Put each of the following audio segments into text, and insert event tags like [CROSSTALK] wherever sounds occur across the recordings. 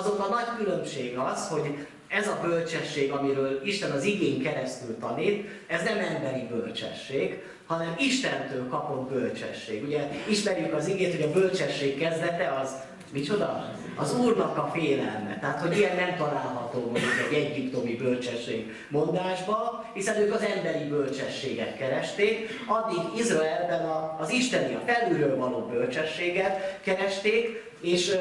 Azonban nagy különbség az, hogy ez a bölcsesség, amiről Isten az igény keresztül tanít, ez nem emberi bölcsesség, hanem Istentől kapott bölcsesség. Ugye ismerjük az igét, hogy a bölcsesség kezdete az micsoda? Az Úrnak a félelme. Tehát, hogy ilyen nem található mondjuk egy egyiptomi bölcsesség mondásba, hiszen ők az emberi bölcsességet keresték, addig Izraelben az isteni, a felülről való bölcsességet keresték, és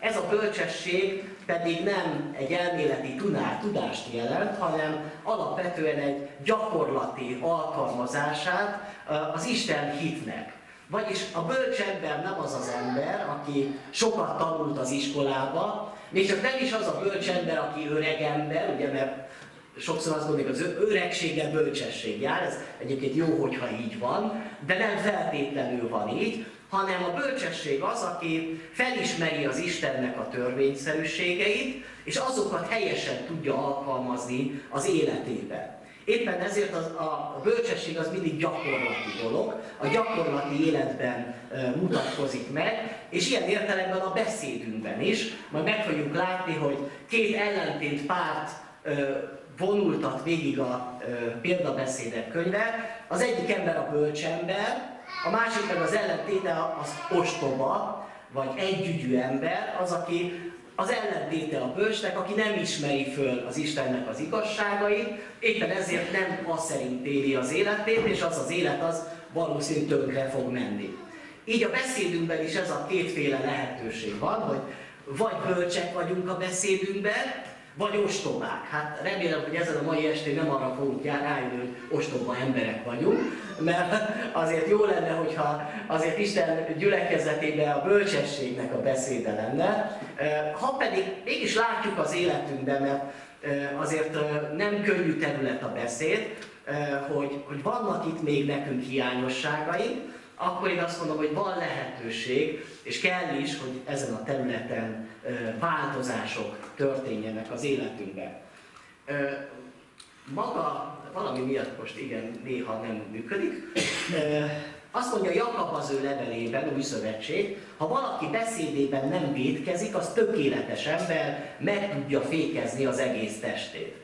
ez a bölcsesség pedig nem egy elméleti tudás, tudást jelent, hanem alapvetően egy gyakorlati alkalmazását az Isten hitnek. Vagyis a bölcs ember nem az az ember, aki sokat tanult az iskolába, még csak nem is az a bölcs ember, aki öreg ember, ugye, mert sokszor azt gondoljuk, az öregséggel bölcsesség jár, ez egyébként jó, hogyha így van, de nem feltétlenül van így, hanem a bölcsesség az, aki felismeri az Istennek a törvényszerűségeit, és azokat helyesen tudja alkalmazni az életébe. Éppen ezért az, a bölcsesség az mindig gyakorlati dolog, a gyakorlati életben e, mutatkozik meg, és ilyen értelemben a beszédünkben is. Majd meg fogjuk látni, hogy két ellentét párt e, vonultat végig a e, példabeszédek könyve. Az egyik ember a bölcsember, a másik meg az ellentéte az ostoba, vagy együgyű ember, az, aki az ellentéte a bölcsnek, aki nem ismeri föl az Istennek az igazságait, éppen ezért nem az szerint éli az életét, és az az élet az valószínűleg tönkre fog menni. Így a beszédünkben is ez a kétféle lehetőség van, hogy vagy bölcsek vagyunk a beszédünkben, vagy ostobák. Hát remélem, hogy ezen a mai estén nem arra fogunk rájönni, hogy ostoba emberek vagyunk, mert azért jó lenne, hogyha azért Isten gyülekezetében a bölcsességnek a beszéde lenne. Ha pedig mégis látjuk az életünkben, mert azért nem könnyű terület a beszéd, hogy, hogy vannak itt még nekünk hiányosságaink, akkor én azt mondom, hogy van lehetőség, és kell is, hogy ezen a területen változások történjenek az életünkben. Maga valami miatt most igen, néha nem működik. Azt mondja Jakab az ő levelében, új szövetség, ha valaki beszédében nem védkezik, az tökéletes ember, meg tudja fékezni az egész testét.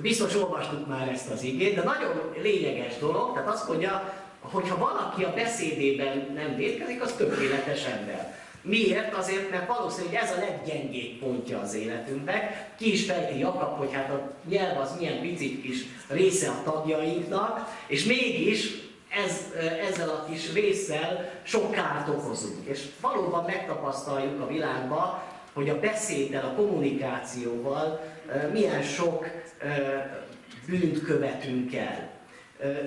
Biztos olvastuk már ezt az igét, de nagyon lényeges dolog, tehát azt mondja, hogyha valaki a beszédében nem védkezik, az tökéletes ember. Miért? Azért, mert valószínűleg ez a leggyengébb pontja az életünknek. Ki is fejti Jakab, hogy hát a nyelv az milyen picit kis része a tagjainknak, és mégis ez, ezzel a kis résszel sok kárt okozunk. És valóban megtapasztaljuk a világban, hogy a beszéddel, a kommunikációval milyen sok bűnt követünk el.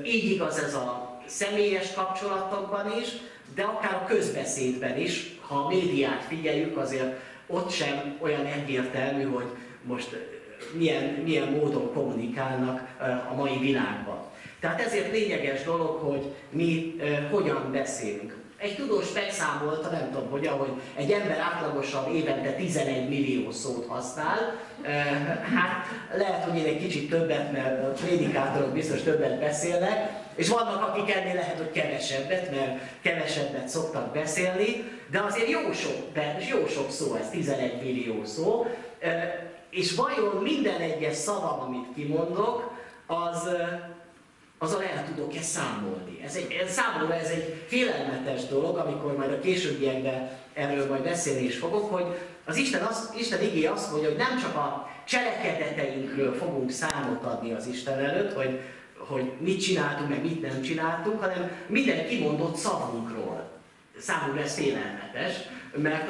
Így igaz ez a személyes kapcsolatokban is, de akár a közbeszédben is, ha a médiát figyeljük, azért ott sem olyan egyértelmű, hogy most milyen, milyen módon kommunikálnak a mai világban. Tehát ezért lényeges dolog, hogy mi hogyan beszélünk. Egy tudós megszámolta, nem tudom hogy hogy egy ember átlagosan évente 11 millió szót használ. Hát lehet, hogy én egy kicsit többet, mert a prédikátorok biztos többet beszélnek, és vannak, akik ennél lehet, hogy kevesebbet, mert kevesebbet szoktak beszélni, de azért jó sok, de jó sok szó, ez 11 millió szó, és vajon minden egyes szavam, amit kimondok, az, azzal el tudok-e számolni? Ez egy, ez, számomra ez egy félelmetes dolog, amikor majd a későbbiekben erről majd beszélni is fogok, hogy az Isten, az, Isten igé azt mondja, hogy nem csak a cselekedeteinkről fogunk számot adni az Isten előtt, hogy hogy mit csináltunk, meg mit nem csináltunk, hanem minden kimondott szavunkról. Számomra ez félelmetes, mert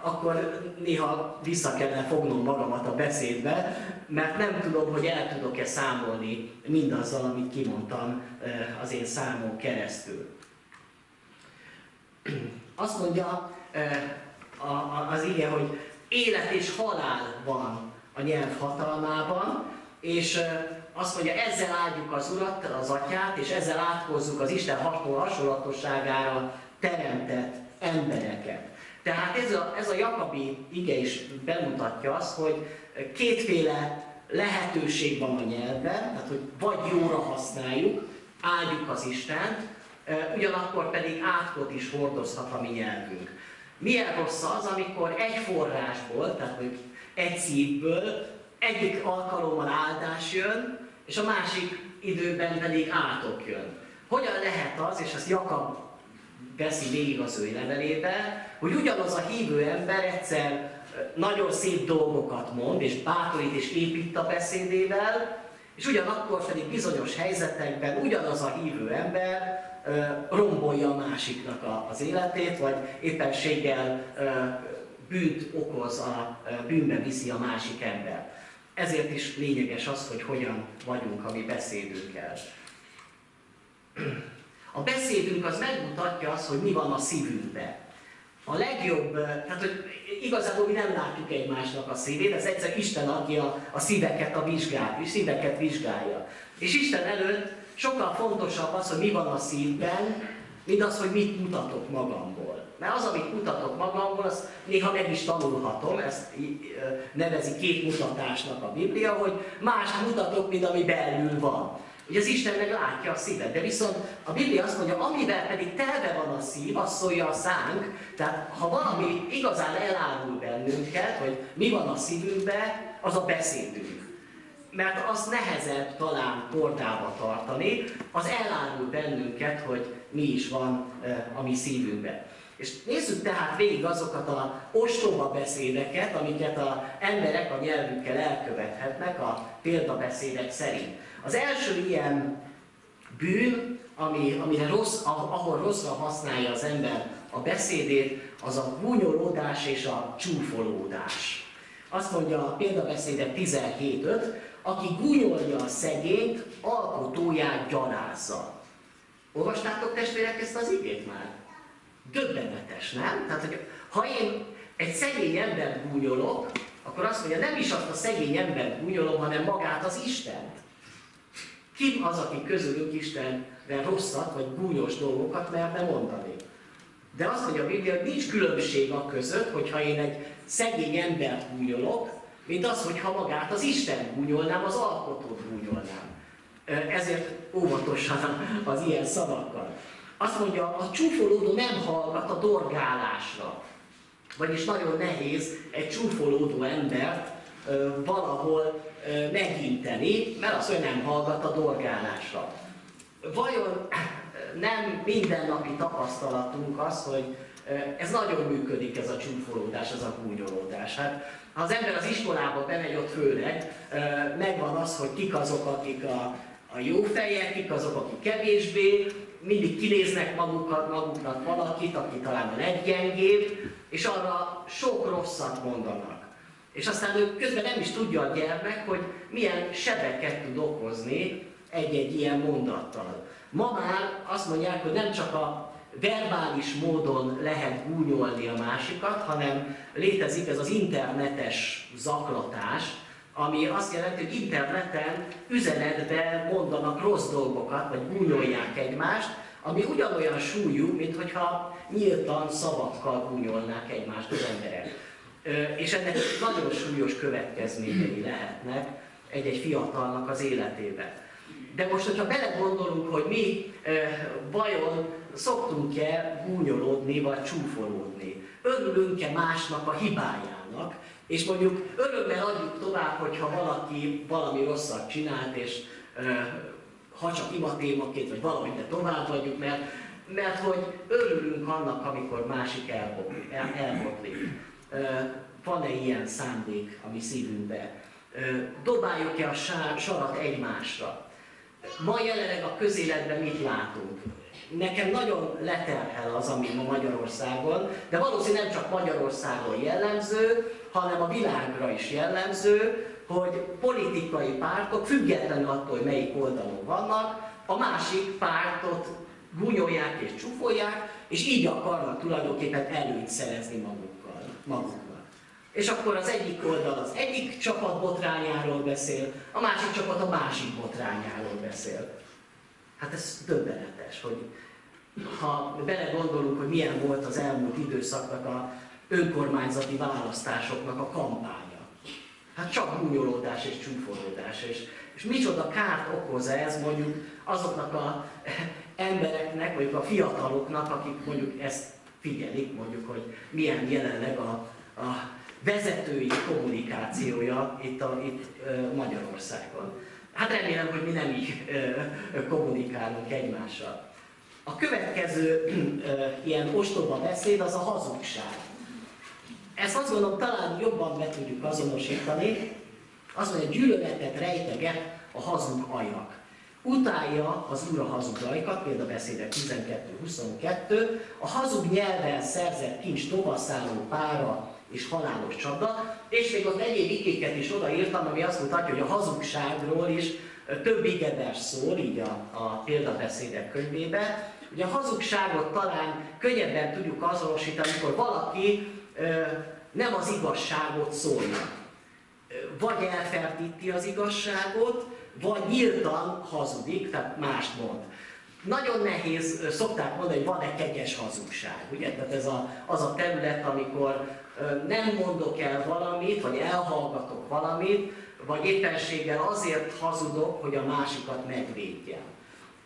akkor néha vissza kellene fognom magamat a beszédbe, mert nem tudom, hogy el tudok-e számolni mindazzal, amit kimondtam uh, az én számom keresztül. [CLEARS THROAT] Azt mondja uh, az ige, hogy élet és halál van a nyelv hatalmában, és azt mondja, ezzel áldjuk az Urat, az Atyát, és ezzel áthozzuk az Isten hasonlatosságára teremtett embereket. Tehát ez a, ez a Jakabi ige is bemutatja azt, hogy kétféle lehetőség van a nyelven, tehát hogy vagy jóra használjuk, áldjuk az Istent, ugyanakkor pedig átkot is hordozhat a mi nyelvünk. Milyen rossz az, amikor egy forrásból, tehát hogy egy szívből, egyik alkalommal áldás jön, és a másik időben pedig átok jön. Hogyan lehet az, és azt Jakab veszi végig az ő levelébe, hogy ugyanaz a hívő ember egyszer nagyon szép dolgokat mond, és bátorít és épít a beszédével, és ugyanakkor pedig bizonyos helyzetekben ugyanaz a hívő ember rombolja a másiknak az életét, vagy éppenséggel bűnt okoz, a bűnbe viszi a másik ember. Ezért is lényeges az, hogy hogyan vagyunk a mi beszédünkkel. A beszédünk az megmutatja azt, hogy mi van a szívünkben. A legjobb, tehát hogy igazából mi nem látjuk egymásnak a szívét, ez egyszer Isten, aki a, szíveket, a vizsgál, szíveket vizsgálja. És Isten előtt sokkal fontosabb az, hogy mi van a szívben, mint az, hogy mit mutatok magamból. Mert az, amit mutatok magamból, azt néha meg is tanulhatom, ezt nevezi két mutatásnak a Biblia, hogy más mutatok, mint ami belül van. Ugye az Isten meg látja a szívet, de viszont a Biblia azt mondja, amivel pedig telve van a szív, az szólja a szánk, tehát ha valami igazán elárul bennünket, hogy mi van a szívünkben, az a beszédünk. Mert az nehezebb talán kordába tartani, az elárul bennünket, hogy mi is van a mi szívünkben. És nézzük tehát végig azokat a ostoba beszédeket, amiket az emberek a nyelvükkel elkövethetnek a példabeszédek szerint. Az első ilyen bűn, ami, amire rossz, ahol rosszra használja az ember a beszédét, az a gúnyolódás és a csúfolódás. Azt mondja a példabeszédek 17.5, aki gúnyolja a szegényt, alkotóját gyalázza. Olvastátok testvérek ezt az igét már? Döbbenetes, nem? Tehát, hogy ha én egy szegény embert gúnyolok, akkor azt mondja, nem is azt a szegény embert gúnyolom, hanem magát az Istent. Ki az, aki közülünk Istenre rosszat vagy gúnyos dolgokat merne mondani? De azt mondja a Biblia, hogy nincs különbség a között, hogyha én egy szegény embert gúnyolok, mint az, hogyha magát az Isten gúnyolnám, az alkotót gúnyolnám. Ezért óvatosan az ilyen szavakkal. Azt mondja, a csúfolódó nem hallgat a dorgálásra. Vagyis nagyon nehéz egy csúfolódó embert valahol meginteni, mert az, hogy nem hallgat a dorgálásra. Vajon nem mindennapi tapasztalatunk az, hogy ez nagyon működik, ez a csúfolódás, ez a gúnyolódás. Hát, ha az ember az iskolába bemegy, ott főleg megvan az, hogy kik azok, akik a, a jó fejek, kik azok, akik kevésbé, mindig kinéznek magukat, maguknak valakit, aki talán a leggyengébb, és arra sok rosszat mondanak. És aztán ő közben nem is tudja a gyermek, hogy milyen sebeket tud okozni egy-egy ilyen mondattal. Ma már azt mondják, hogy nem csak a verbális módon lehet gúnyolni a másikat, hanem létezik ez az internetes zaklatás, ami azt jelenti, hogy interneten üzenetben mondanak rossz dolgokat, vagy gúnyolják egymást, ami ugyanolyan súlyú, mint hogyha nyíltan szavakkal gúnyolnák egymást az emberek. És ennek nagyon súlyos következményei lehetnek egy-egy fiatalnak az életében. De most, hogyha belegondolunk, hogy mi vajon szoktunk-e gúnyolódni, vagy csúfolódni, örülünk-e másnak a hibájának, és mondjuk örömmel adjuk tovább, hogyha valaki valami rosszat csinált, és ha csak imatémaként, vagy valahogy de tovább vagyunk, mert, mert hogy örülünk annak, amikor másik elbotlik. El, elbotlik. Van-e ilyen szándék a mi szívünkbe? Dobáljuk-e a sarat egymásra? Ma jelenleg a közéletben mit látunk? Nekem nagyon leterhel az, ami ma Magyarországon, de valószínűleg nem csak Magyarországon jellemző, hanem a világra is jellemző, hogy politikai pártok, függetlenül attól, hogy melyik oldalon vannak, a másik pártot gúnyolják és csúfolják, és így akarnak tulajdonképpen előnyt szerezni magukkal, maguknak. És akkor az egyik oldal az egyik csapat botrányáról beszél, a másik csapat a másik botrányáról beszél. Hát ez döbbenetes, hogy ha belegondolunk, hogy milyen volt az elmúlt időszaknak a önkormányzati választásoknak a kampánya. Hát csak gúnyolódás és csúfolódás. És, és micsoda kárt okoz ez mondjuk azoknak a embereknek, vagy a fiataloknak, akik mondjuk ezt figyelik, mondjuk, hogy milyen jelenleg a, a vezetői kommunikációja itt, a, itt Magyarországon. Hát remélem, hogy mi nem így kommunikálunk egymással. A következő ilyen ostoba beszéd az a hazugság. Ezt azt gondolom talán jobban be tudjuk azonosítani. Az mondja, gyűlöletet rejteget a hazug ajak. Utálja az ura hazugaikat, beszédek 12-22, a hazug nyelven szerzett kincs tovaszálló pára és halálos csapda, és még ott egyéb ikéket is odaírtam, ami azt mutatja, hogy a hazugságról is több igeders szól, így a, a példabeszédek könyvében. Ugye a hazugságot talán könnyebben tudjuk azonosítani, amikor valaki ö, nem az igazságot szólja. Vagy elfertíti az igazságot, vagy nyíltan hazudik, tehát mást mond. Nagyon nehéz, szokták mondani, hogy van-e kegyes hazugság. Ugye? Tehát ez a, az a terület, amikor nem mondok el valamit, vagy elhallgatok valamit, vagy éppenséggel azért hazudok, hogy a másikat megvédjem.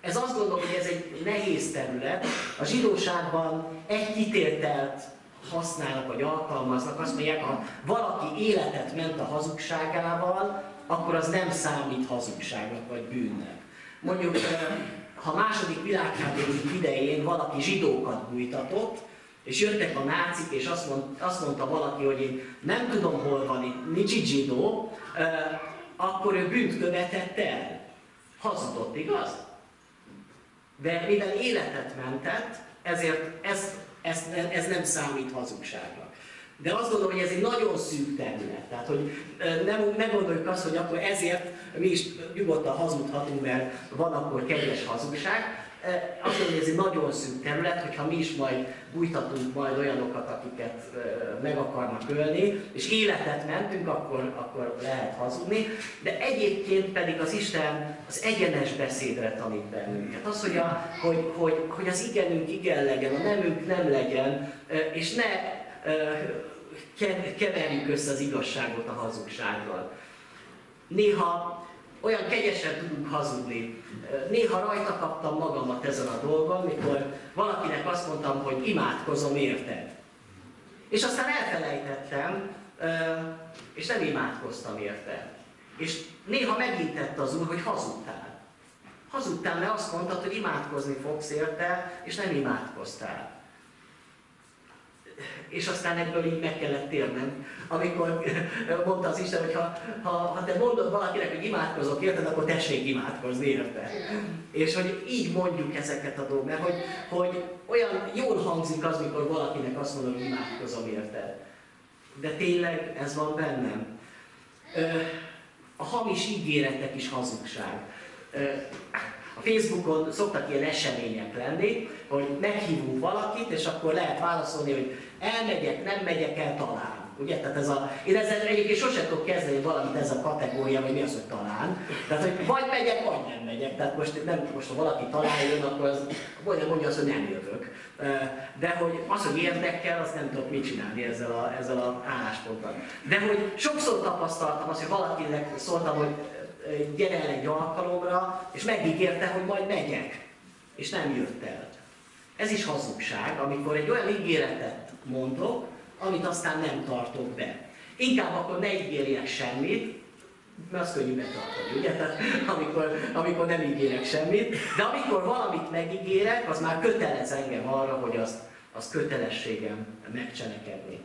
Ez azt gondolom, hogy ez egy nehéz terület. A zsidóságban egy kitéltelt használnak, vagy alkalmaznak, azt mondják, ha valaki életet ment a hazugságával, akkor az nem számít hazugságnak, vagy bűnnek. Mondjuk, ha második világháború idején valaki zsidókat bújtatott, és jöttek a nácik, és azt, mond, azt mondta valaki, hogy én nem tudom, hol van itt, nincs zsidó, akkor ő bűnt követett el. Hazudott, igaz? De mivel életet mentett, ezért ez, ez, ez nem számít hazugságnak. De azt gondolom, hogy ez egy nagyon szűk terület. Tehát, hogy nem, nem gondoljuk azt, hogy akkor ezért mi is nyugodtan hazudhatunk, mert van akkor kegyes hazugság, azt mondom, hogy ez egy nagyon szűk terület, hogyha mi is majd bújtatunk majd olyanokat, akiket meg akarnak ölni, és életet mentünk, akkor, akkor lehet hazudni. De egyébként pedig az Isten az egyenes beszédre tanít bennünket. Az, hogy, a, hogy, hogy, hogy az igenünk igen legyen, a nemünk nem legyen, és ne keverjük össze az igazságot a hazugsággal. Néha olyan kegyesen tudunk hazudni. Néha rajta kaptam magamat ezen a dolgon, mikor valakinek azt mondtam, hogy imádkozom érted. És aztán elfelejtettem, és nem imádkoztam érted. És néha megintett az Úr, hogy hazudtál. Hazudtál, mert azt mondtad, hogy imádkozni fogsz érte, és nem imádkoztál és aztán ebből így meg kellett térnem, amikor mondta az Isten, hogy ha, ha, ha te mondod valakinek, hogy imádkozok érted, akkor tessék imádkozni érte. És hogy így mondjuk ezeket a dolgokat, mert hogy, hogy olyan jól hangzik az, mikor valakinek azt mondom, hogy imádkozom érted. De tényleg ez van bennem. A hamis ígéretek is hazugság. A Facebookon szoktak ilyen események lenni, hogy meghívunk valakit, és akkor lehet válaszolni, hogy elmegyek, nem megyek el, talán. Ugye? Tehát ez a, én ezzel egyébként sosem tudok kezdeni valamit ez a kategória, vagy mi az, hogy talán. Tehát, hogy vagy megyek, vagy nem megyek. Tehát most, nem, most ha valaki talán jön, akkor az, vagy mondja azt, hogy nem jövök. De hogy az, hogy érdekel, azt nem tudok mit csinálni ezzel a, ezzel a állásponttal. De hogy sokszor tapasztaltam azt, hogy valakinek szóltam, hogy gyere el egy alkalomra, és megígérte, hogy majd megyek. És nem jött el. Ez is hazugság, amikor egy olyan ígéretet mondok, amit aztán nem tartok be. Inkább akkor ne ígérjek semmit, mert az könnyű betartani, ugye? Tehát amikor, amikor nem ígérek semmit, de amikor valamit megígérek, az már kötelez engem arra, hogy azt, azt kötelességem megcselekedni.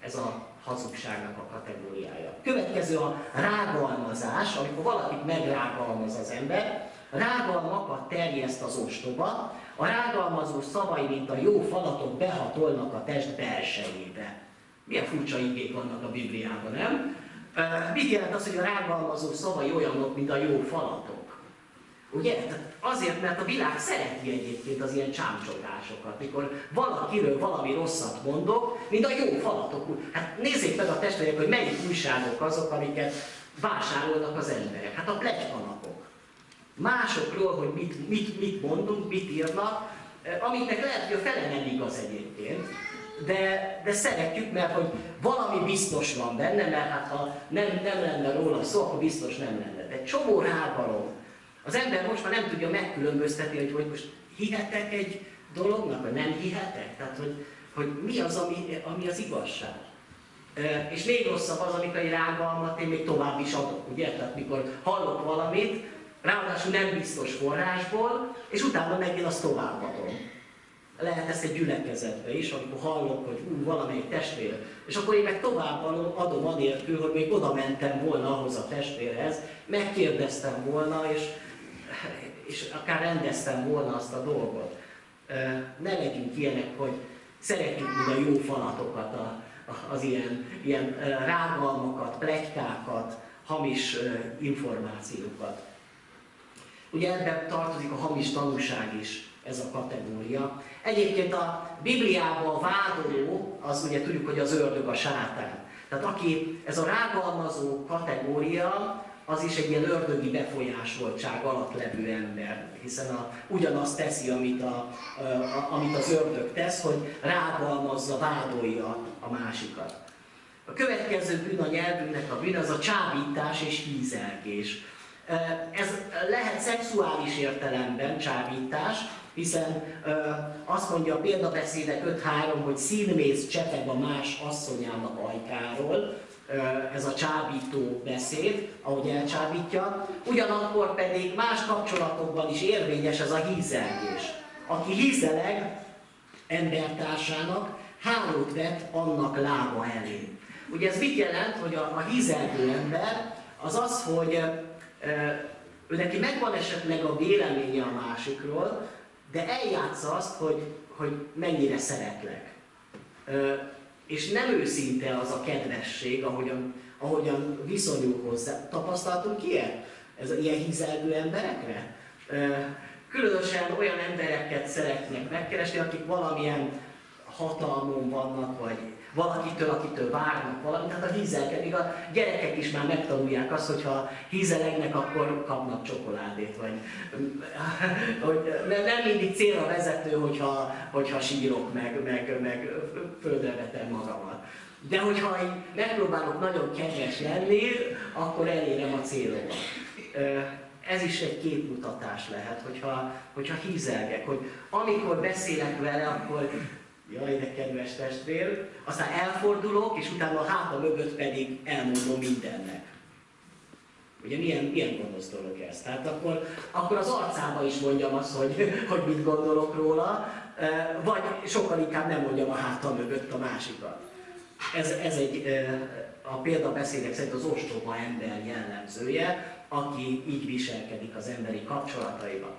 Ez a hazugságnak a kategóriája. Következő a rágalmazás, amikor valakit megrágalmaz az ember, rágalmakat terjeszt az ostoba, a rágalmazó szavai, mint a jó falatok behatolnak a test belsejébe. Milyen furcsa igék vannak a Bibliában, nem? Mit jelent az, hogy a rágalmazó szavai olyanok, mint a jó falatok? Ugye? Azért, mert a világ szereti egyébként az ilyen csámcsogásokat, mikor valakiről valami rosszat mondok, mint a jó falatok. Hát nézzék meg a testvérek, hogy melyik újságok azok, amiket vásárolnak az emberek. Hát a plegykanapok másokról, hogy mit, mit, mit mondunk, mit írnak, eh, amiknek lehet, hogy a fele nem igaz egyébként, de, de szeretjük, mert hogy valami biztos van benne, mert hát ha nem, nem lenne róla szó, akkor biztos nem lenne. De csomó rágalom. Az ember most már nem tudja megkülönböztetni, hogy, hogy most hihetek egy dolognak, vagy nem hihetek. Tehát, hogy, hogy mi az, ami, ami az igazság. És még rosszabb az, amikor egy rágalmat én még tovább is adok, ugye? Tehát mikor hallok valamit, ráadásul nem biztos forrásból, és utána megint azt továbbadom. Lehet ezt egy gyülekezetbe is, amikor hallok, hogy ú, valamelyik testvér, és akkor én meg tovább adom anélkül, hogy még oda mentem volna ahhoz a testvérhez, megkérdeztem volna, és, és akár rendeztem volna azt a dolgot. Ne legyünk ilyenek, hogy szeretjük mind a jó falatokat, a, az ilyen, ilyen rágalmakat, plegykákat, hamis információkat. Ugye ebben tartozik a hamis tanúság is, ez a kategória. Egyébként a Bibliában a vádoló, az ugye tudjuk, hogy az ördög a sátán. Tehát aki, ez a rágalmazó kategória, az is egy ilyen ördögi befolyásoltság alatt levő ember, hiszen a, ugyanazt teszi, amit, a, a, amit az ördög tesz, hogy rágalmazza, vádolja a másikat. A következő bűn a nyelvünknek a bűn az a csábítás és hízelgés. Ez lehet szexuális értelemben csábítás, hiszen azt mondja a példabeszédek 5.3, hogy színmész csepeg a más asszonyának ajkáról, ez a csábító beszéd, ahogy elcsábítja, ugyanakkor pedig más kapcsolatokban is érvényes ez a hízelgés. Aki hízeleg embertársának, hálót vet annak lába elé. Ugye ez mit jelent, hogy a, a hízelgő ember az az, hogy ő neki megvan esetleg a véleménye a másikról, de eljátsza azt, hogy, hogy mennyire szeretlek. És nem őszinte az a kedvesség, ahogyan, ahogyan viszonyul hozzá. Tapasztaltunk ilyet? Ez ilyen hízelgő emberekre? Különösen olyan embereket szeretnek megkeresni, akik valamilyen hatalmon vannak, vagy valakitől, akitől várnak valamit, tehát a hízelkedik. A gyerekek is már megtanulják azt, hogyha hízelegnek, akkor kapnak csokoládét, vagy [LAUGHS] hogy nem mindig célra vezető, hogyha, hogyha sírok, meg, meg, meg földre vetem magamat. De hogyha én megpróbálok nagyon kedves lenni, akkor elérem a célomat. Ez is egy képmutatás lehet, hogyha, hogyha hízelgek, hogy amikor beszélek vele, akkor jaj, de kedves testvér, aztán elfordulok, és utána a háta mögött pedig elmondom mindennek. Ugye milyen, milyen gonosz dolog ez? Tehát akkor, akkor az arcába is mondjam azt, hogy, hogy mit gondolok róla, vagy sokkal inkább nem mondjam a háta mögött a másikat. Ez, ez egy, a példabeszédek szerint az ostoba ember jellemzője, aki így viselkedik az emberi kapcsolataiban.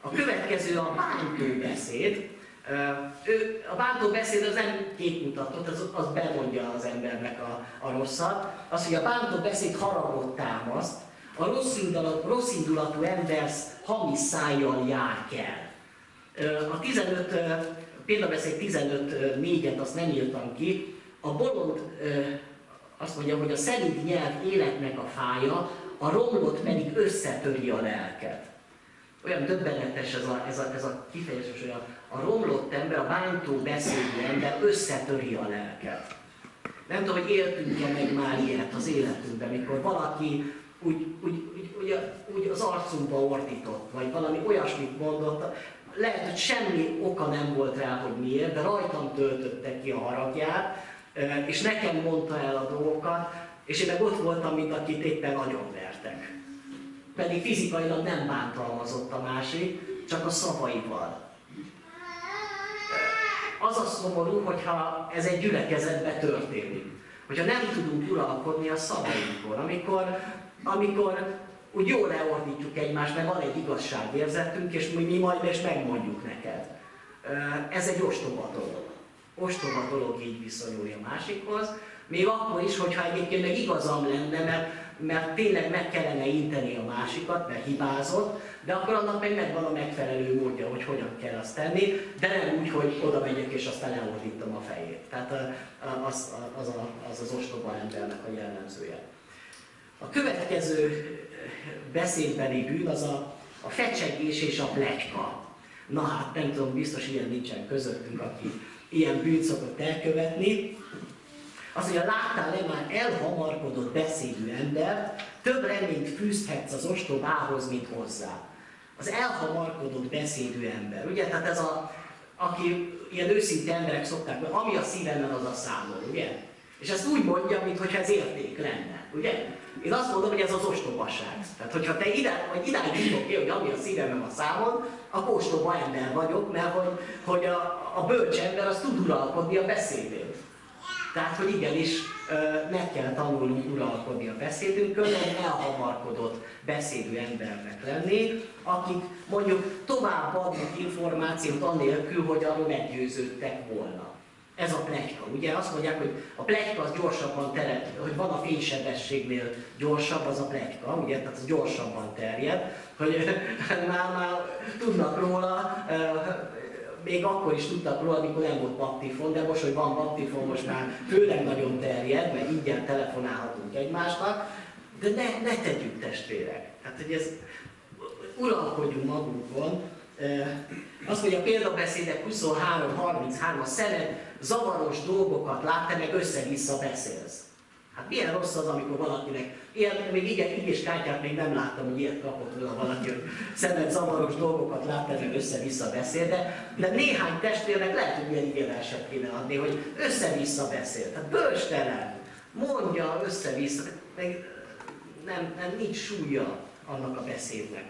A következő a bántó beszéd, ő, a bántó beszéd az nem képmutatott, az, az bemondja az embernek a, a rosszat. Az, hogy a bántó beszéd haragot támaszt, a rossz indulatú, rossz indulatú ember hamis szájjal jár kell. A 15, példabeszéd 15 négyet azt nem írtam ki, a bolond azt mondja, hogy a szerint nyelv életnek a fája, a romlott pedig összetöri a lelket. Olyan döbbenetes ez a, ez a, ez a kifejezés, hogy a, a romlott ember, a bántó beszédű ember összetöri a lelket. Nem tudom, hogy éltünk-e meg már ilyet az életünkben, mikor valaki úgy, úgy, úgy, úgy, úgy az arcunkba ordított, vagy valami olyasmit mondott, lehet, hogy semmi oka nem volt rá, hogy miért, de rajtam töltötte ki a haragját, és nekem mondta el a dolgokat, és én meg ott voltam, mint akit éppen vertek. Pedig fizikailag nem bántalmazott a másik, csak a szavaival az a szomorú, hogyha ez egy gyülekezetbe történik. Hogyha nem tudunk uralkodni a szavainkon, amikor, amikor úgy jól leordítjuk egymást, mert van egy igazságérzetünk, és mi, mi majd és megmondjuk neked. Ez egy ostoba dolog. Ostoba dolog így viszonyulni a másikhoz, még akkor is, hogyha egyébként meg igazam lenne, mert, mert tényleg meg kellene inteni a másikat, mert hibázott, de akkor annak meg megvan a megfelelő módja, hogy hogyan kell azt tenni, de nem úgy, hogy oda megyek és aztán elordítom a fejét. Tehát az az, az, az, az ostoba embernek a jellemzője. A következő beszédbeli bűn az a, a fecsegés és a plegyka. Na hát nem tudom, biztos ilyen nincsen közöttünk, aki ilyen bűnt szokott elkövetni. Az, hogy a láttál-e már elhamarkodott beszédű ember, több reményt fűzhetsz az ostobához, mint hozzá az elhamarkodott beszédű ember. Ugye, tehát ez a, aki ilyen őszinte emberek szokták, hogy ami a szívemen, az a számol, ugye? És ezt úgy mondja, mintha ez érték lenne, ugye? Én azt mondom, hogy ez az ostobaság. Tehát, hogyha te ide, vagy idáig jutok ki, hogy ami a szívemem a számon, akkor ostoba ember vagyok, mert hogy, hogy a, a bölcs ember az tud uralkodni a beszédén. Tehát, hogy igenis meg kell tanulnunk uralkodni a beszédünkön, egy elhamarkodott beszédű embernek lenni, akik mondjuk tovább adnak információt annélkül, hogy arról meggyőződtek volna. Ez a plegyka. Ugye azt mondják, hogy a plegyka az gyorsabban terjed, hogy van a fénysebességnél gyorsabb, az a plegyka, ugye, tehát az gyorsabban terjed, hogy [LAUGHS] már, már tudnak róla, még akkor is tudtak róla, amikor nem volt baktifon, de most, hogy van baktifon, most már főleg nagyon terjed, mert ingyen telefonálhatunk egymásnak, de ne, ne tegyük testvérek. Hát, hogy ez, uralkodjunk magunkon. Azt mondja a példabeszédek 23-33, a szemed zavaros dolgokat lát, te meg össze-vissza beszélsz. Hát milyen rossz az, amikor valakinek, ilyen, még igen, igés kártyát még nem láttam, hogy ilyet kapott volna valaki, hogy szemed zavaros dolgokat lát, meg össze-vissza beszél, de, de néhány testvérnek lehet, hogy ilyen igényverset kéne adni, hogy össze-vissza beszél. Tehát bölstelen, mondja össze-vissza, meg nem, nem, nincs súlya annak a beszédnek.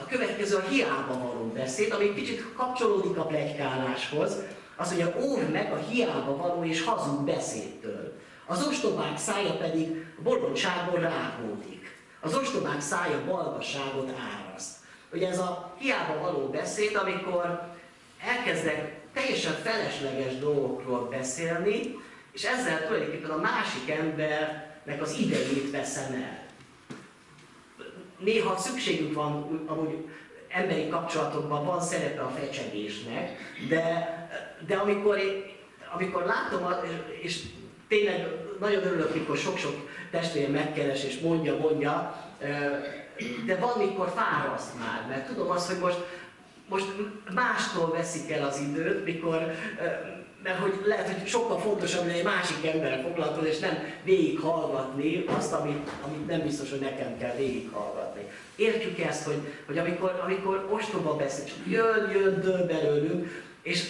A következő a hiába való beszéd, ami kicsit kapcsolódik a plegykáláshoz, az mondja, óvj meg a hiába való és hazug beszédtől. Az ostobák szája pedig bolondságból ráhódik. Az ostobák szája balgaságot áraszt. Ugye ez a hiába való beszéd, amikor elkezdek teljesen felesleges dolgokról beszélni, és ezzel tulajdonképpen a másik embernek az idejét veszem el. Néha szükségünk van amúgy emberi kapcsolatokban van szerepe a fecsegésnek, de, de amikor, amikor látom, és tényleg nagyon örülök, mikor sok-sok testvér megkeres és mondja, mondja, de van, mikor fáraszt már, mert tudom azt, hogy most, most mástól veszik el az időt, mikor, mert hogy lehet, hogy sokkal fontosabb, hogy egy másik ember foglalkozni, és nem végighallgatni azt, amit, amit nem biztos, hogy nekem kell végighallgatni. Értjük ezt, hogy, hogy amikor, amikor ostoba beszél, csak jön, jön, dől belőlünk, és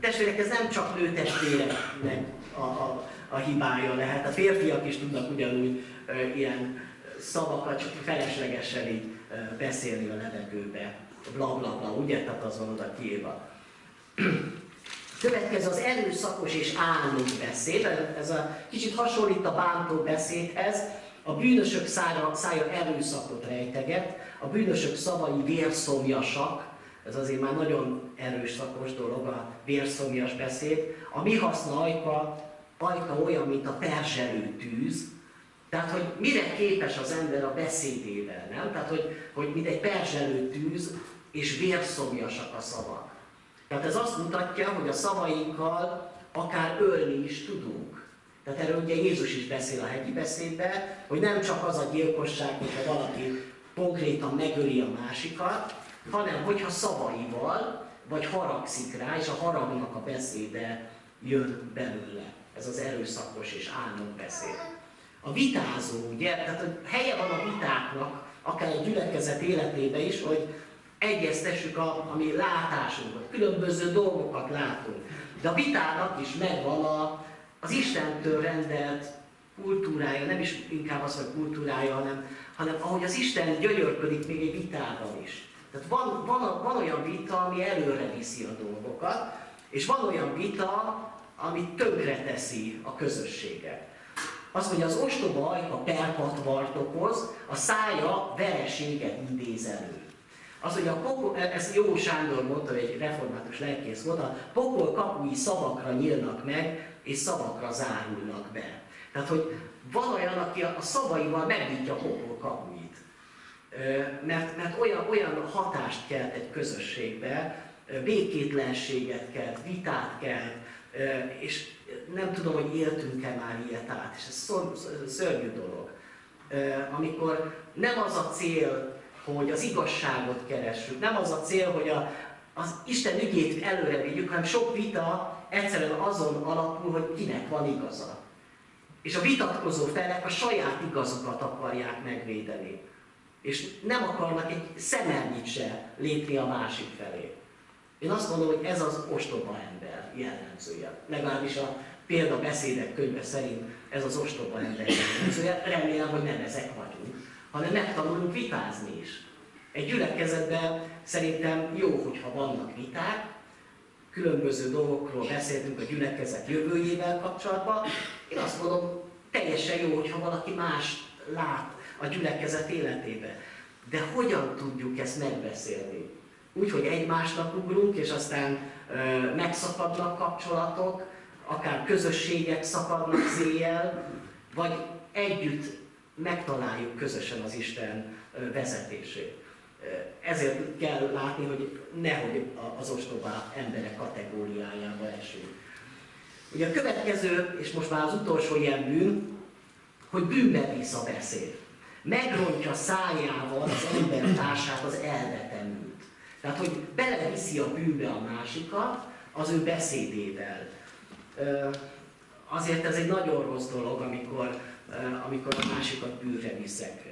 testvérek, ez nem csak nő testvéreknek a, a, a hibája lehet. A férfiak is tudnak ugyanúgy ilyen szavakat csak feleslegesen így beszélni a levegőbe. Bla bla bla, ugye? Tehát az van oda kiírva. Következő az erőszakos és álmok beszéd, ez a kicsit hasonlít a bántó beszédhez, a bűnösök szája, szája erőszakot rejteget, a bűnösök szavai vérszomjasak, ez azért már nagyon erős szakos dolog, a vérszomjas beszéd. A mi haszna ajka, ajka olyan, mint a perzselő tűz, tehát, hogy mire képes az ember a beszédével, nem? Tehát, hogy, hogy mint egy perzselő tűz, és vérszomjasak a szavak. Tehát ez azt mutatja, hogy a szavainkkal akár ölni is tudunk. Tehát erről ugye Jézus is beszél a hegyi beszédben, hogy nem csak az a gyilkosság, hogyha valaki konkrétan megöli a másikat, hanem hogyha szavaival, vagy haragszik rá, és a haragnak a beszéde jön belőle. Ez az erőszakos és álmok beszéd. A vitázó, ugye, tehát hogy helye van a vitáknak, akár egy gyülekezet életébe is, hogy egyeztessük a, a mi látásunkat, különböző dolgokat látunk. De a vitának is megvan a, az Istentől rendelt kultúrája, nem is inkább az, hogy kultúrája, hanem, hanem ahogy az Isten gyönyörködik még egy vitában is. Tehát van, van, van olyan vita, ami előre viszi a dolgokat, és van olyan vita, ami tönkre teszi a közösséget. Azt mondja, az ostoba ajka perpatvart okoz, a szája vereséget idéz elő. Az, hogy a pokol, ezt Jó Sándor mondta, egy református lelkész volt, a pokol kapui szavakra nyílnak meg, és szavakra zárulnak be. Tehát, hogy van olyan, aki a szavaival megnyitja a pokol kapuit. Mert, mert olyan, olyan hatást kelt egy közösségbe, békétlenséget kelt, vitát kelt, és nem tudom, hogy éltünk-e már ilyet át, és ez szörnyű dolog. Amikor nem az a cél, hogy az igazságot keressük. Nem az a cél, hogy a, az Isten ügyét előre vigyük, hanem sok vita egyszerűen azon alapul, hogy kinek van igaza. És a vitatkozó felek a saját igazukat akarják megvédeni. És nem akarnak egy szemelnyit se lépni a másik felé. Én azt mondom, hogy ez az ostoba ember jellemzője. Legalábbis a példabeszédek könyve szerint ez az ostoba ember Remélem, hogy nem ezek vagyunk, hanem megtanulunk vitázni is. Egy gyülekezetben szerintem jó, hogyha vannak viták, különböző dolgokról beszéltünk a gyülekezet jövőjével kapcsolatban. Én azt mondom, teljesen jó, hogyha valaki más lát a gyülekezet életébe. De hogyan tudjuk ezt megbeszélni? Úgy, hogy egymásnak ugrunk, és aztán megszakadnak kapcsolatok, akár közösségek szakadnak széjjel, vagy együtt megtaláljuk közösen az Isten vezetését. Ezért kell látni, hogy nehogy az ostobá emberek kategóriájába esünk. Ugye a következő, és most már az utolsó ilyen bűn, hogy bűnbe visz a beszéd. Megrontja szájával az ember társát, az elvetemült. Tehát, hogy beleviszi a bűnbe a másikat az ő beszédével. Azért ez egy nagyon rossz dolog, amikor, amikor a másikat bűnre viszek.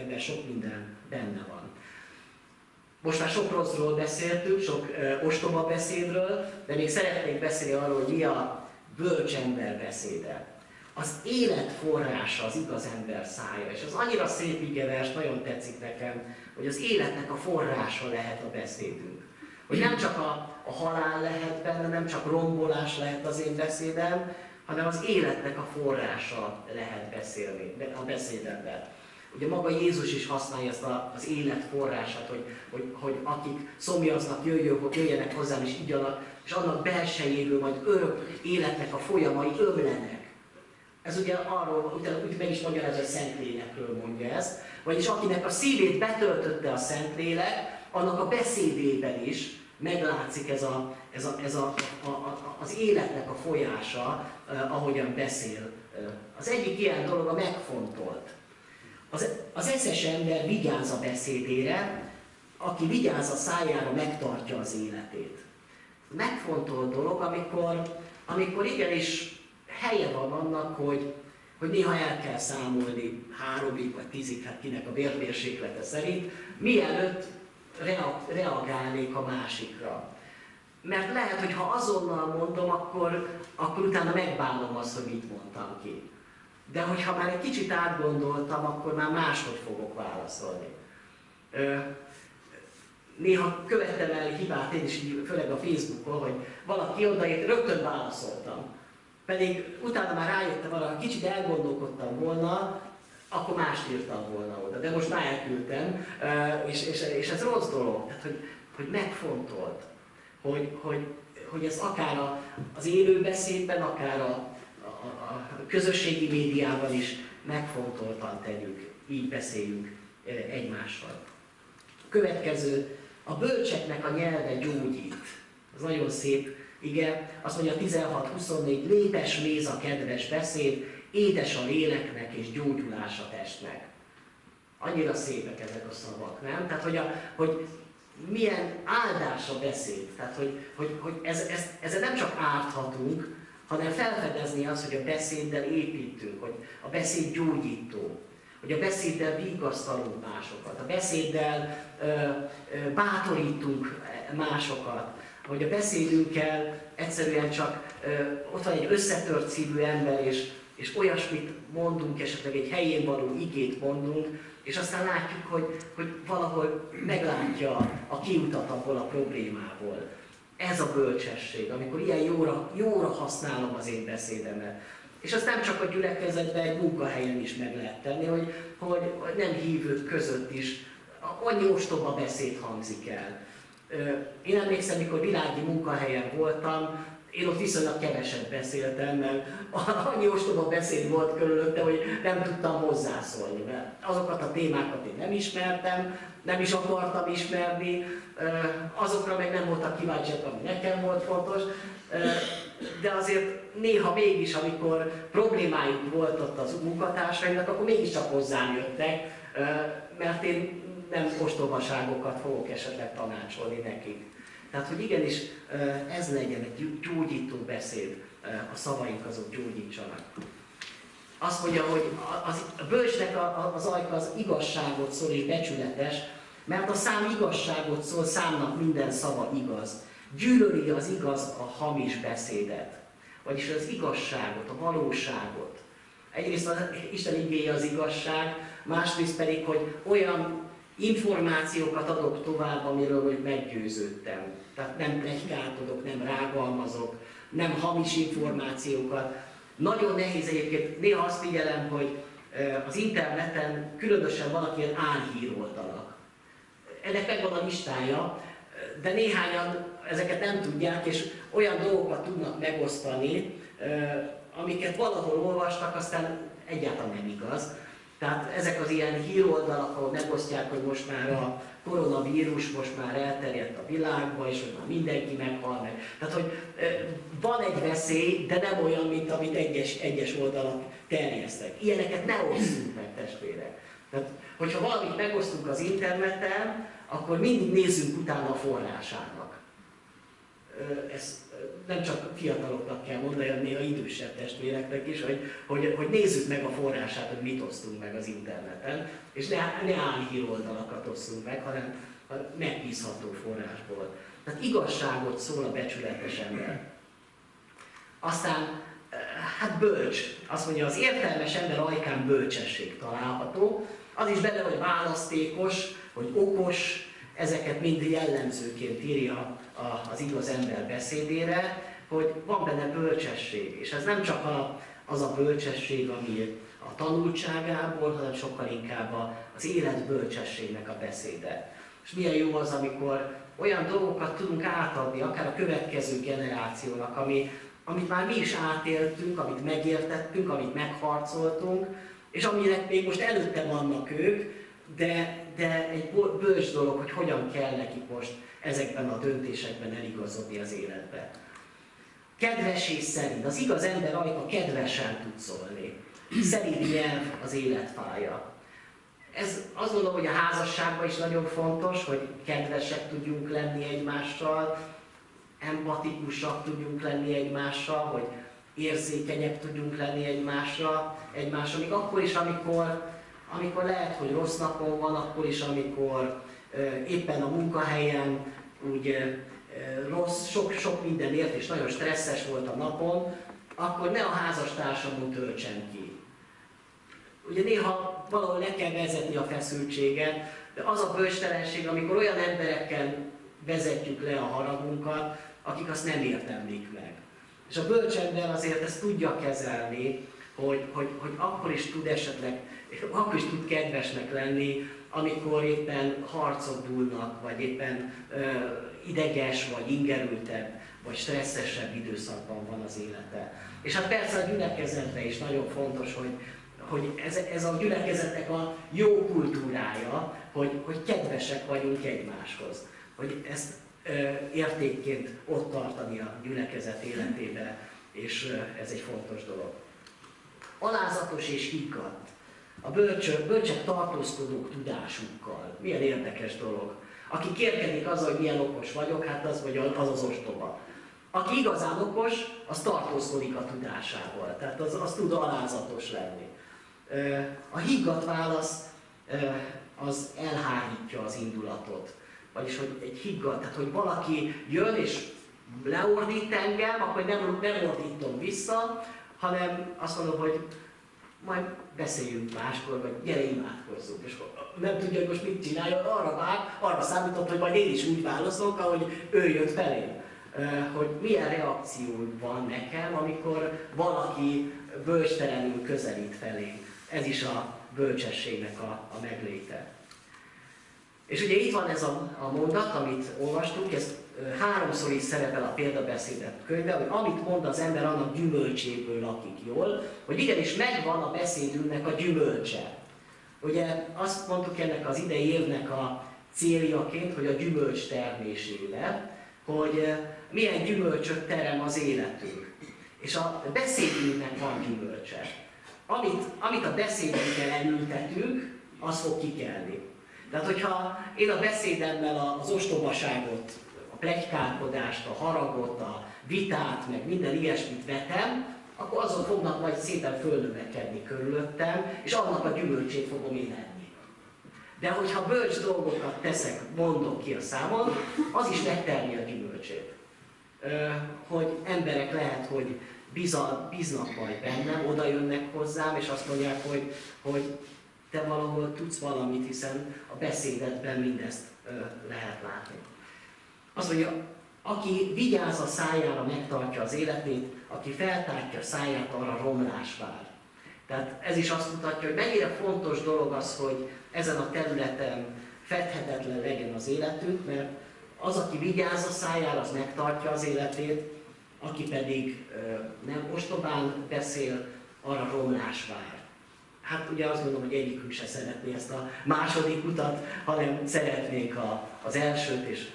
ebben sok minden benne van. Most már sok rosszról beszéltünk, sok ostoba beszédről, de még szeretnék beszélni arról, hogy mi a bölcs ember beszéde. Az élet forrása az igaz ember szája, és az annyira szép igevers, nagyon tetszik nekem, hogy az életnek a forrása lehet a beszédünk. Hogy nem csak a, a halál lehet benne, nem csak rombolás lehet az én beszédem, hanem az életnek a forrása lehet beszélni a beszédemben. Ugye maga Jézus is használja ezt az élet forrását, hogy, hogy, hogy akik szomjaznak, jöjjön, jöjjenek hozzám és igyanak, és annak belsejéből majd örök életnek a folyamai ömlenek. Ez ugye arról, utána úgy meg is magyarázza, hogy Szentlélekről mondja ezt, vagyis akinek a szívét betöltötte a Szentlélek, annak a beszédében is meglátszik ez, a, ez, a, ez a, a, a, az életnek a folyása, eh, ahogyan beszél. Az egyik ilyen dolog a megfontolt. Az, az eszes ember vigyáz a beszédére, aki vigyáz a szájára, megtartja az életét. Megfontolt dolog, amikor, amikor igenis helye van annak, hogy, hogy néha el kell számolni háromig vagy tízig, hát kinek a vérmérséklete szerint, mielőtt reagálnék a másikra. Mert lehet, hogy ha azonnal mondom, akkor, akkor utána megbánom azt, hogy mit mondtam ki. De hogyha már egy kicsit átgondoltam, akkor már máshogy fogok válaszolni. Néha követtem el hibát én is, főleg a Facebookon, hogy valaki odaért, rögtön válaszoltam. Pedig utána már rájöttem arra, ha kicsit elgondolkodtam volna, akkor mást írtam volna oda. De most már elküldtem, és, és, és ez rossz dolog, tehát, hogy, hogy megfontolt, hogy, hogy, hogy ez akár az élő beszédben, akár a, a közösségi médiában is megfontoltan tegyük, így beszéljünk egymással. Következő, a bölcseknek a nyelve gyógyít. Ez nagyon szép, igen. Azt mondja 16-24, lépes méz a kedves beszéd, édes a léleknek és gyógyulás a testnek. Annyira szépek ezek a szavak, nem? Tehát, hogy, a, hogy milyen áldás a beszéd. Tehát, hogy, hogy, hogy ez, ez, ezzel nem csak árthatunk, hanem felfedezni azt, hogy a beszéddel építünk, hogy a beszéd gyógyító, hogy a beszéddel vigasztalunk másokat, a beszéddel ö, ö, bátorítunk másokat, hogy a beszédünkkel egyszerűen csak ö, ott van egy összetört szívű ember, és, és olyasmit mondunk, esetleg egy helyén való igét mondunk, és aztán látjuk, hogy, hogy valahol meglátja a kiutat abból a problémából. Ez a bölcsesség, amikor ilyen jóra, jóra használom az én beszédemet. És azt nem csak a gyülekezetben, egy munkahelyen is meg lehet tenni, hogy, hogy nem hívők között is annyi ostoba beszéd hangzik el. Én emlékszem, mikor világi munkahelyen voltam, én ott viszonylag keveset beszéltem, mert annyi ostoba beszéd volt körülötte, hogy nem tudtam hozzászólni, mert azokat a témákat én nem ismertem, nem is akartam ismerni, azokra meg nem voltak kíváncsiak, ami nekem volt fontos, de azért néha mégis, amikor problémájuk volt ott az munkatársaimnak, akkor mégiscsak hozzám jöttek, mert én nem ostobaságokat fogok esetleg tanácsolni nekik. Tehát, hogy igenis ez legyen egy gyógyító beszéd, a szavaink azok gyógyítsanak. Azt mondja, hogy az, a bölcsnek az ajka az igazságot szól és becsületes, mert a szám igazságot szól, számnak minden szava igaz. Gyűlöli az igaz a hamis beszédet. vagyis az igazságot, a valóságot. Egyrészt az Isten igéje az igazság, másrészt pedig, hogy olyan információkat adok tovább, amiről hogy meggyőződtem. Tehát nem plegykálkodok, nem rágalmazok, nem hamis információkat. Nagyon nehéz egyébként, néha azt figyelem, hogy az interneten különösen vannak ilyen álhír oldalak. Ennek megvan a listája, de néhányan ezeket nem tudják, és olyan dolgokat tudnak megosztani, amiket valahol olvastak, aztán egyáltalán nem igaz. Tehát ezek az ilyen híroldalak, ahol megosztják, hogy most már a koronavírus most már elterjedt a világba, és hogy már mindenki meghal meg. Tehát, hogy van egy veszély, de nem olyan, mint amit egyes, egyes oldalak terjesztek. Ilyeneket ne osszunk meg, testvérek. Tehát, hogyha valamit megosztunk az interneten, akkor mindig nézzünk utána a forrásának. Ez nem csak fiataloknak kell mondani, hanem néha idősebb testvéreknek is, hogy, hogy, hogy nézzük meg a forrását, hogy mit osztunk meg az interneten, és ne, ne álhír oldalakat osztunk meg, hanem a megbízható forrásból. Tehát igazságot szól a becsületes ember. Aztán, hát bölcs. Azt mondja, az értelmes ember ajkán bölcsesség található. Az is benne, hogy választékos, hogy okos, ezeket mind jellemzőként írja az igaz ember beszédére, hogy van benne bölcsesség. És ez nem csak a, az a bölcsesség, ami a tanultságából, hanem sokkal inkább az élet bölcsességnek a beszéde. És milyen jó az, amikor olyan dolgokat tudunk átadni, akár a következő generációnak, ami, amit már mi is átéltünk, amit megértettünk, amit megharcoltunk, és aminek még most előtte vannak ők, de, de egy bölcs dolog, hogy hogyan kell nekik most ezekben a döntésekben eligazodni az életbe. Kedves és szerint. Az igaz ember ajka kedvesen tud szólni. Szerint nyelv az életfája. Ez azt gondolom, hogy a házasságban is nagyon fontos, hogy kedvesek tudjunk lenni egymással, empatikusak tudjunk lenni egymással, hogy érzékenyek tudjunk lenni egymásra, egymásra, még akkor is, amikor, amikor lehet, hogy rossz napon van, akkor is, amikor éppen a munkahelyen úgy rossz, sok, sok mindenért, és nagyon stresszes volt a napon, akkor ne a házastársamon töltsen ki. Ugye néha valahol le kell vezetni a feszültséget, de az a bölcstelenség, amikor olyan emberekkel vezetjük le a haragunkat, akik azt nem érdemlik meg. És a bölcsember azért ezt tudja kezelni, hogy, hogy, hogy akkor is tud esetleg, akkor is tud kedvesnek lenni, amikor éppen harcok dúlnak, vagy éppen ö, ideges, vagy ingerültebb, vagy stresszesebb időszakban van az élete. És hát persze a gyülekezetben is nagyon fontos, hogy, hogy ez, ez a gyülekezetnek a jó kultúrája, hogy, hogy kedvesek vagyunk egymáshoz. Hogy ezt ö, értékként ott tartani a gyülekezet életébe, és ö, ez egy fontos dolog. Alázatos és higgadt. A bölcsök, bölcsek tartózkodók tudásukkal. Milyen érdekes dolog. Aki kérkedik azzal, hogy milyen okos vagyok, hát az vagy az az ostoba. Aki igazán okos, az tartózkodik a tudásával, tehát az, az tud alázatos lenni. A higgadt válasz az elhárítja az indulatot. Vagyis, hogy egy higgadt, tehát hogy valaki jön és leordít engem, akkor nem, nem ordítom vissza, hanem azt mondom, hogy majd beszéljünk máskor, vagy gyere imádkozzunk. És nem tudja, hogy most mit csinálja, arra vár, arra számított, hogy majd én is úgy válaszolok, ahogy ő jött felém. Hogy milyen reakció van nekem, amikor valaki bölcstelenül közelít felé. Ez is a bölcsességnek a, a megléte. És ugye itt van ez a, a mondat, amit olvastunk, ez háromszor is szerepel a példabeszédet könyve, hogy amit mond az ember, annak gyümölcséből lakik jól, hogy igenis megvan a beszédünknek a gyümölcse. Ugye azt mondtuk ennek az idei évnek a céljaként, hogy a gyümölcs termésével, hogy milyen gyümölcsöt terem az életünk. És a beszédünknek van gyümölcse. Amit, amit a beszédünkkel elültetünk, az fog kikelni. Tehát, hogyha én a beszédemmel az ostobaságot plegykálkodást, a haragot, a vitát, meg minden ilyesmit vetem, akkor azon fognak majd szépen fölnövekedni körülöttem, és annak a gyümölcsét fogom én enni. De hogyha bölcs dolgokat teszek, mondok ki a számon, az is megtermi a gyümölcsét. hogy emberek lehet, hogy bíznak majd bennem, oda jönnek hozzám, és azt mondják, hogy, hogy te valahol tudsz valamit, hiszen a beszédedben mindezt lehet látni. Azt mondja, aki vigyáz a szájára, megtartja az életét, aki feltártja a száját, arra romlás vár. Tehát ez is azt mutatja, hogy mennyire fontos dolog az, hogy ezen a területen fedhetetlen legyen az életünk, mert az, aki vigyáz a szájára, az megtartja az életét, aki pedig nem ostobán beszél, arra romlás vár. Hát ugye azt gondolom, hogy egyikünk se szeretné ezt a második utat, hanem szeretnénk a, az elsőt és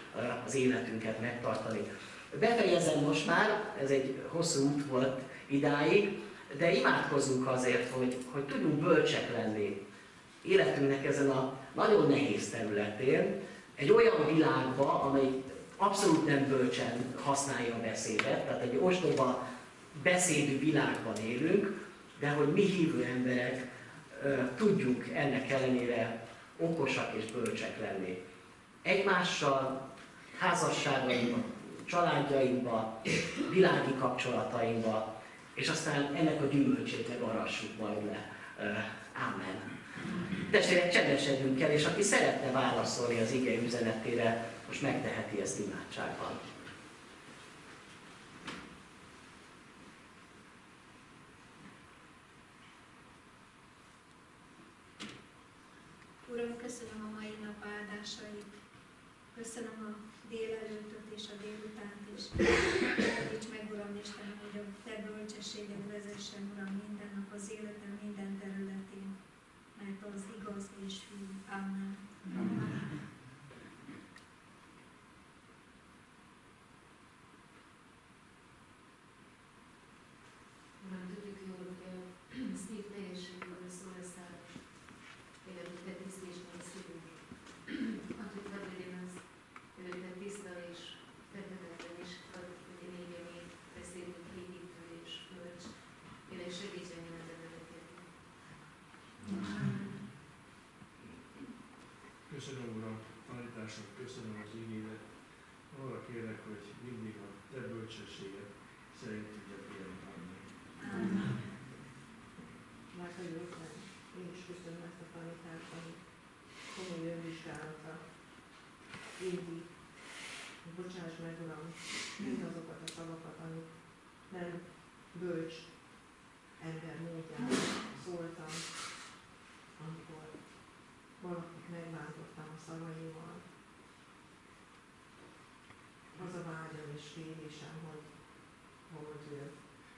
az életünket megtartani. Befejezem most már, ez egy hosszú út volt idáig, de imádkozzunk azért, hogy, hogy tudjunk bölcsek lenni életünknek ezen a nagyon nehéz területén, egy olyan világba, amely abszolút nem bölcsen használja a beszédet, tehát egy ostoba beszédű világban élünk, de hogy mi hívő emberek tudjuk ennek ellenére okosak és bölcsek lenni. Egymással, házasságainkban, családjainkba, világi kapcsolatainkba, és aztán ennek a gyümölcsét meg arassuk majd le. Amen. Testvérek, csendesedjünk el, és aki szeretne válaszolni az ige üzenetére, most megteheti ezt imádságban. Uram, köszönöm a mai áldásait. Köszönöm a délelőtöt és a délutánt is. Segíts meg, Uram Istenem, hogy a Te bölcsességed vezessen, Uram, minden nap az életem minden területén, mert az igaz és hű. Amen. Amen. Köszönöm Uram tanításnak, köszönöm az igényet. Arra kérek, hogy mindig a Te bölcsességed szerint tudjak élni. Amen. Márkai József, én is köszönöm ezt a tanítást, ami komoly önvizsgálatra évi. Bocsáss meg, Uram, mindazokat a szavakat, amik nem bölcs ember módján szóltam, amikor valakit megbántottam a szavaimmal. Az a vágyam és kérésem, hogy, hogy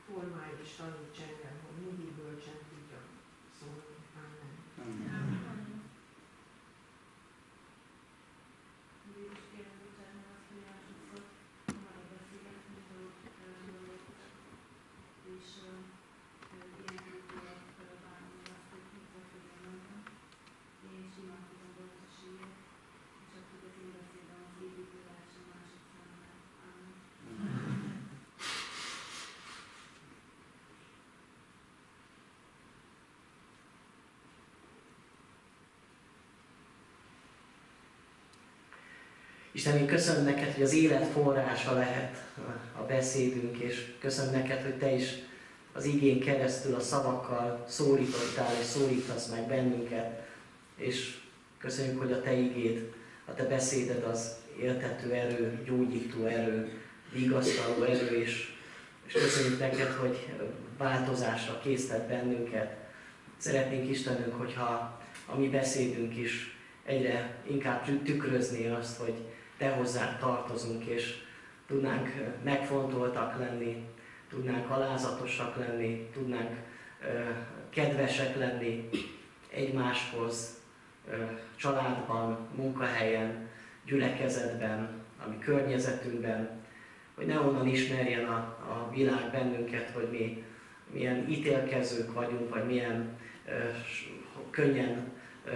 formálj és taníts engem, hogy mindig bölcsen tudjak szólni. Amen. Amen. Isten, én köszönöm neked, hogy az élet forrása lehet a beszédünk, és köszönöm neked, hogy te is az igén keresztül a szavakkal szólítottál és szólítasz meg bennünket, és köszönjük, hogy a te igéd, a te beszéded az éltető erő, gyógyító erő, vigasztaló erő, és, és köszönjük neked, hogy változásra késztet bennünket. Szeretnénk Istenünk, hogyha a mi beszédünk is egyre inkább tükrözni azt, hogy te hozzá tartozunk, és tudnánk megfontoltak lenni, tudnánk alázatosak lenni, tudnánk kedvesek lenni egymáshoz, családban, munkahelyen, gyülekezetben, a mi környezetünkben, hogy ne onnan ismerjen a, a világ bennünket, hogy mi milyen ítélkezők vagyunk, vagy milyen ö, könnyen ö,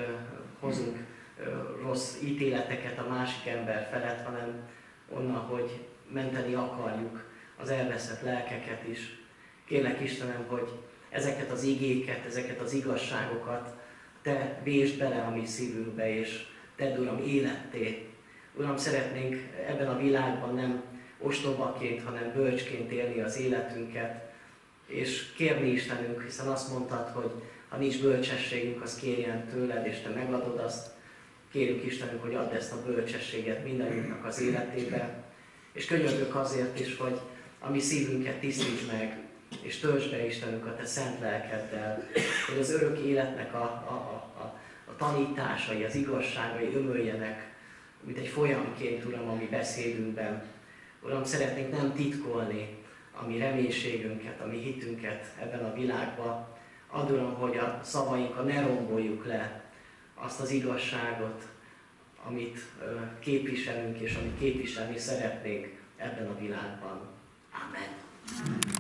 hozunk rossz ítéleteket a másik ember felett, hanem onnan, hogy menteni akarjuk az elveszett lelkeket is. Kérlek Istenem, hogy ezeket az igéket, ezeket az igazságokat Te vésd bele a mi szívünkbe, és tedd Uram életté. Uram, szeretnénk ebben a világban nem ostobaként, hanem bölcsként élni az életünket, és kérni Istenünk, hiszen azt mondtad, hogy ha nincs bölcsességünk, az kérjen tőled, és te megadod azt. Kérjük Istenünk, hogy add ezt a bölcsességet mindenünknek az életébe, és könyörgök azért is, hogy a mi szívünket tisztíts meg, és töltsd be Istenünk a Te szent lelkeddel, hogy az örök életnek a, a, a, a, a tanításai, az igazságai ömöljenek, mint egy folyamként, Uram, a mi beszédünkben. Uram, szeretnénk nem titkolni a mi reménységünket, a mi hitünket ebben a világban. Add, Uram, hogy a szavainkkal ne romboljuk le azt az igazságot, amit képviselünk és amit képviselni szeretnénk ebben a világban. Amen.